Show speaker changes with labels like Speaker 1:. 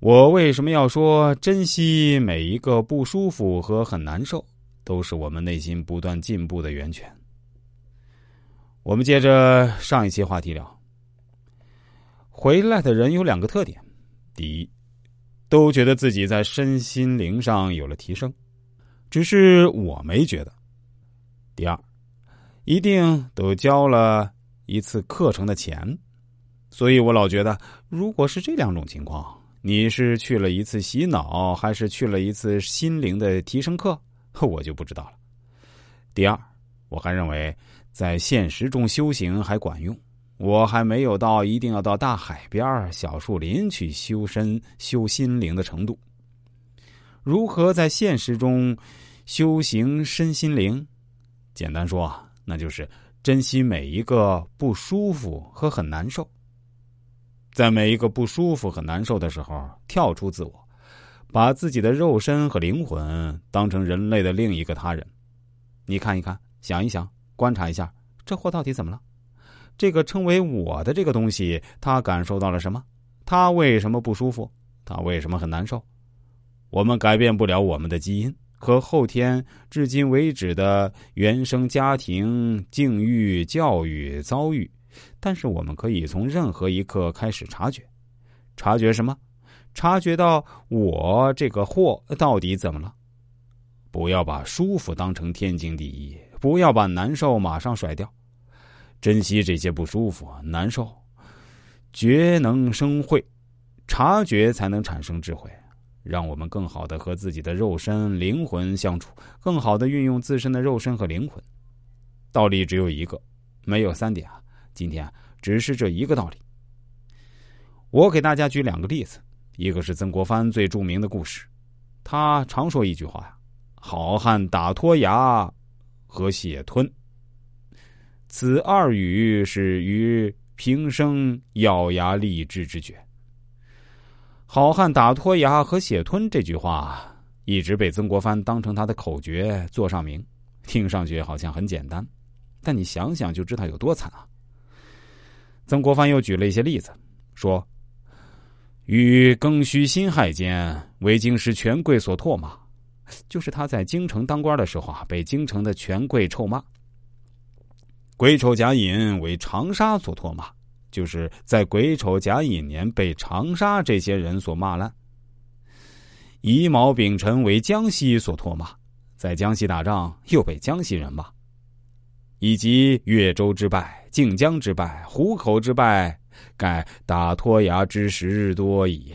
Speaker 1: 我为什么要说珍惜每一个不舒服和很难受，都是我们内心不断进步的源泉。我们接着上一期话题聊，回来的人有两个特点：第一，都觉得自己在身心灵上有了提升，只是我没觉得；第二，一定都交了一次课程的钱，所以我老觉得，如果是这两种情况。你是去了一次洗脑，还是去了一次心灵的提升课？我就不知道了。第二，我还认为在现实中修行还管用，我还没有到一定要到大海边、小树林去修身、修心灵的程度。如何在现实中修行身心灵？简单说，那就是珍惜每一个不舒服和很难受。在每一个不舒服和难受的时候，跳出自我，把自己的肉身和灵魂当成人类的另一个他人。你看一看，想一想，观察一下，这货到底怎么了？这个称为我的这个东西，他感受到了什么？他为什么不舒服？他为什么很难受？我们改变不了我们的基因和后天至今为止的原生家庭境遇、教育遭遇。但是我们可以从任何一刻开始察觉，察觉什么？察觉到我这个货到底怎么了？不要把舒服当成天经地义，不要把难受马上甩掉，珍惜这些不舒服、难受，觉能生慧，察觉才能产生智慧，让我们更好的和自己的肉身、灵魂相处，更好的运用自身的肉身和灵魂。道理只有一个，没有三点啊。今天只是这一个道理。我给大家举两个例子，一个是曾国藩最著名的故事，他常说一句话呀：“好汉打脱牙和血吞。”此二语是于平生咬牙立志之决。好汉打脱牙和血吞这句话一直被曾国藩当成他的口诀做上名，听上去好像很简单，但你想想就知道有多惨啊！曾国藩又举了一些例子，说：“与庚戌辛亥间，为京师权贵所唾骂，就是他在京城当官的时候啊，被京城的权贵臭骂。癸丑甲寅为长沙所唾骂，就是在癸丑甲寅年被长沙这些人所骂烂。乙卯丙辰为江西所唾骂，在江西打仗又被江西人骂。”以及越州之败、靖江之败、湖口之败，盖打脱牙之时日多矣。